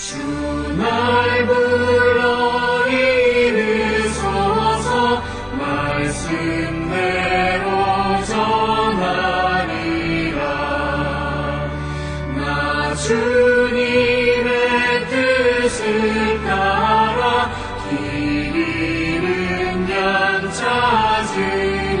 주날 불러 이르소서 말씀대로 전하리라. 나 주님의 뜻을 따라 길 잃은 양 찾으리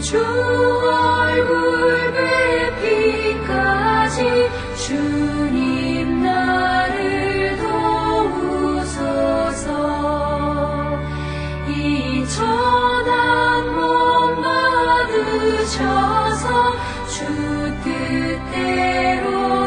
주 얼굴 뵙기까지 주님 부르셔서 주 뜻대로